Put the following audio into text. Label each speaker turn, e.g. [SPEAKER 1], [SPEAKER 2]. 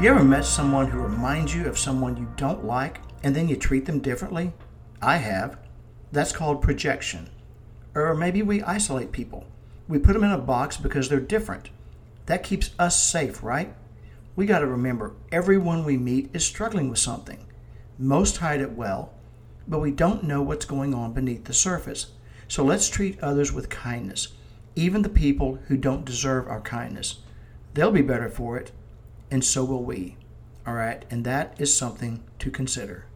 [SPEAKER 1] You ever met someone who reminds you of someone you don't like and then you treat them differently? I have. That's called projection. Or maybe we isolate people. We put them in a box because they're different. That keeps us safe, right? We got to remember everyone we meet is struggling with something. Most hide it well, but we don't know what's going on beneath the surface. So let's treat others with kindness, even the people who don't deserve our kindness. They'll be better for it, and so will we. All right, and that is something to consider.